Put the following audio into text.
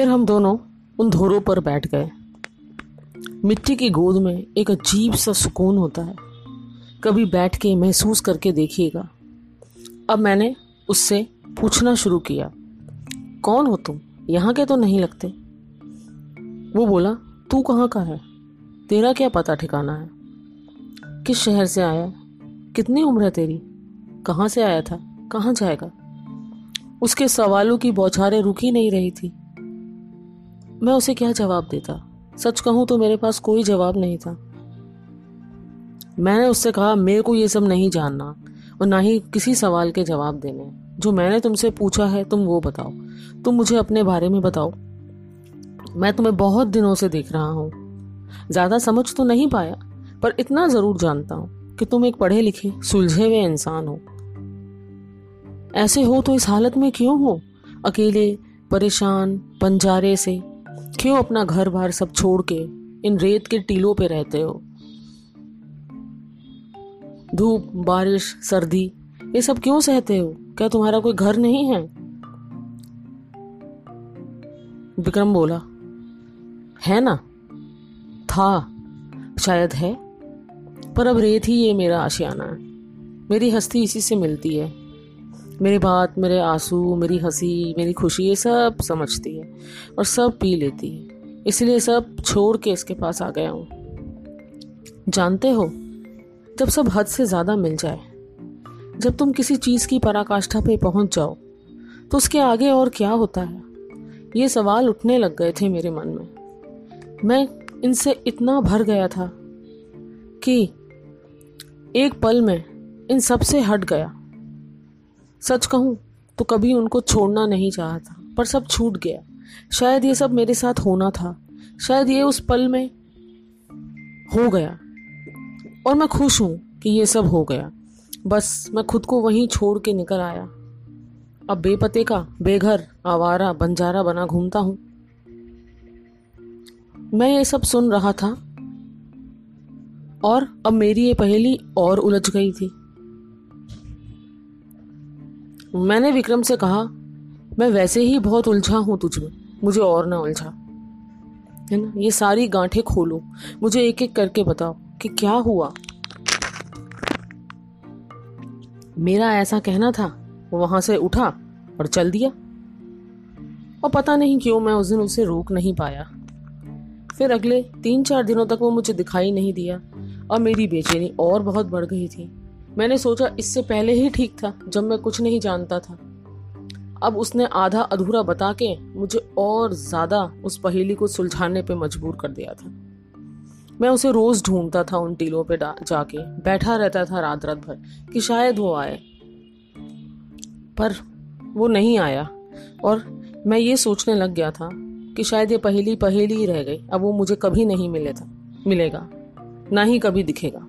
फिर हम दोनों उन धोरों पर बैठ गए। मिट्टी की गोद में एक अजीब सा सुकून होता है। कभी बैठ के महसूस करके देखिएगा। अब मैंने उससे पूछना शुरू किया, कौन हो तुम? यहाँ के तो नहीं लगते? वो बोला, तू कहाँ का है? तेरा क्या पता ठिकाना है? किस शहर से आया? कितनी उम्र है तेरी? कहाँ से आया था? कहाँ जाएगा? उसके सवालों की बौछारें रुकी नहीं रही थी। मैं उसे क्या जवाब देता? सच कहूँ तो मेरे पास कोई जवाब नहीं था। मैंने उससे कहा, मेरे को ये सब नहीं जानना और ना ही किसी सवाल के जवाब देने। जो मैंने तुमसे पूछा है, तुम वो बताओ। तुम मुझे अपने बारे में बताओ। मैं तुम्हें बहुत दिनों से देख रहा हूँ। ज़्यादा समझ तो नहीं पाया, पर इतना ज़रूर जानता हूँ कि तुम एक पढ़े लिखे सुलझे हुए इंसान हो। ऐसे हो तो इस हालत में क्यों हो? अकेले, परेशान, पंजारे से। क्यों अपना घर बार सब छोड़ के इन रेत के टीलों पे रहते हो? धूप, बारिश, सर्दी, ये सब क्यों सहते हो? क्या तुम्हारा कोई घर नहीं है? विक्रम बोला, है ना? था, शायद है, पर अब रेत ही ये मेरा आशियाना है। मेरी हस्ती इसी से मिलती है। मेरी बात, मेरे आँसू, मेरी हँसी, मेरी खुशी, ये सब समझती है और सब पी लेती है। इसलिए सब छोड़ के इसके पास आ गया हूँ। जानते हो, जब सब हद से ज़्यादा मिल जाए, जब तुम किसी चीज़ की पराकाष्ठा पे पहुँच जाओ तो उसके आगे और क्या होता है? ये सवाल उठने लग गए थे मेरे मन में। मैं इनसे इतना भर गया था कि एक पल में इन सबसे हट गया। सच कहूँ तो कभी उनको छोड़ना नहीं चाहा था, पर सब छूट गया। शायद ये सब मेरे साथ होना था। शायद ये उस पल में हो गया। और मैं खुश हूँ कि ये सब हो गया। बस मैं खुद को वहीं छोड़ के निकल आया। अब बेपते का, बेघर, आवारा, बंजारा बना घूमता हूँ। मैं ये सब सुन रहा था, और अब मेरी ये पहेली और उलझ गई थी। मैंने विक्रम से कहा, मैं वैसे ही बहुत उलझा हूँ तुझमें मुझे और ना उलझा। है ना? ये सारी गांठें खोलो। मुझे एक एक करके बताओ कि क्या हुआ? मेरा ऐसा कहना था, वो वहाँ से उठा और चल दिया। और पता नहीं क्यों मैं उस दिन उसे रोक नहीं पाया। फिर अगले तीन चार दिनों तक वो मुझे दिखाई नहीं दिया और मेरी बेचैनी और बहुत बढ़ गई थी। मैंने सोचा इससे पहले ही ठीक था, जब मैं कुछ नहीं जानता था। अब उसने आधा अधूरा बता के मुझे और ज़्यादा उस पहेली को सुलझाने पे मजबूर कर दिया था। मैं उसे रोज ढूंढता था उन टीलों पे जाके, बैठा रहता था रात रात भर, कि शायद वो आए। पर वो नहीं आया, और मैं ये सोचने लग गया था कि शायद ये पहेली पहेली ही रह गई, अब वो मुझे कभी नहीं मिले था, मिलेगा, ना ही कभी दिखेगा।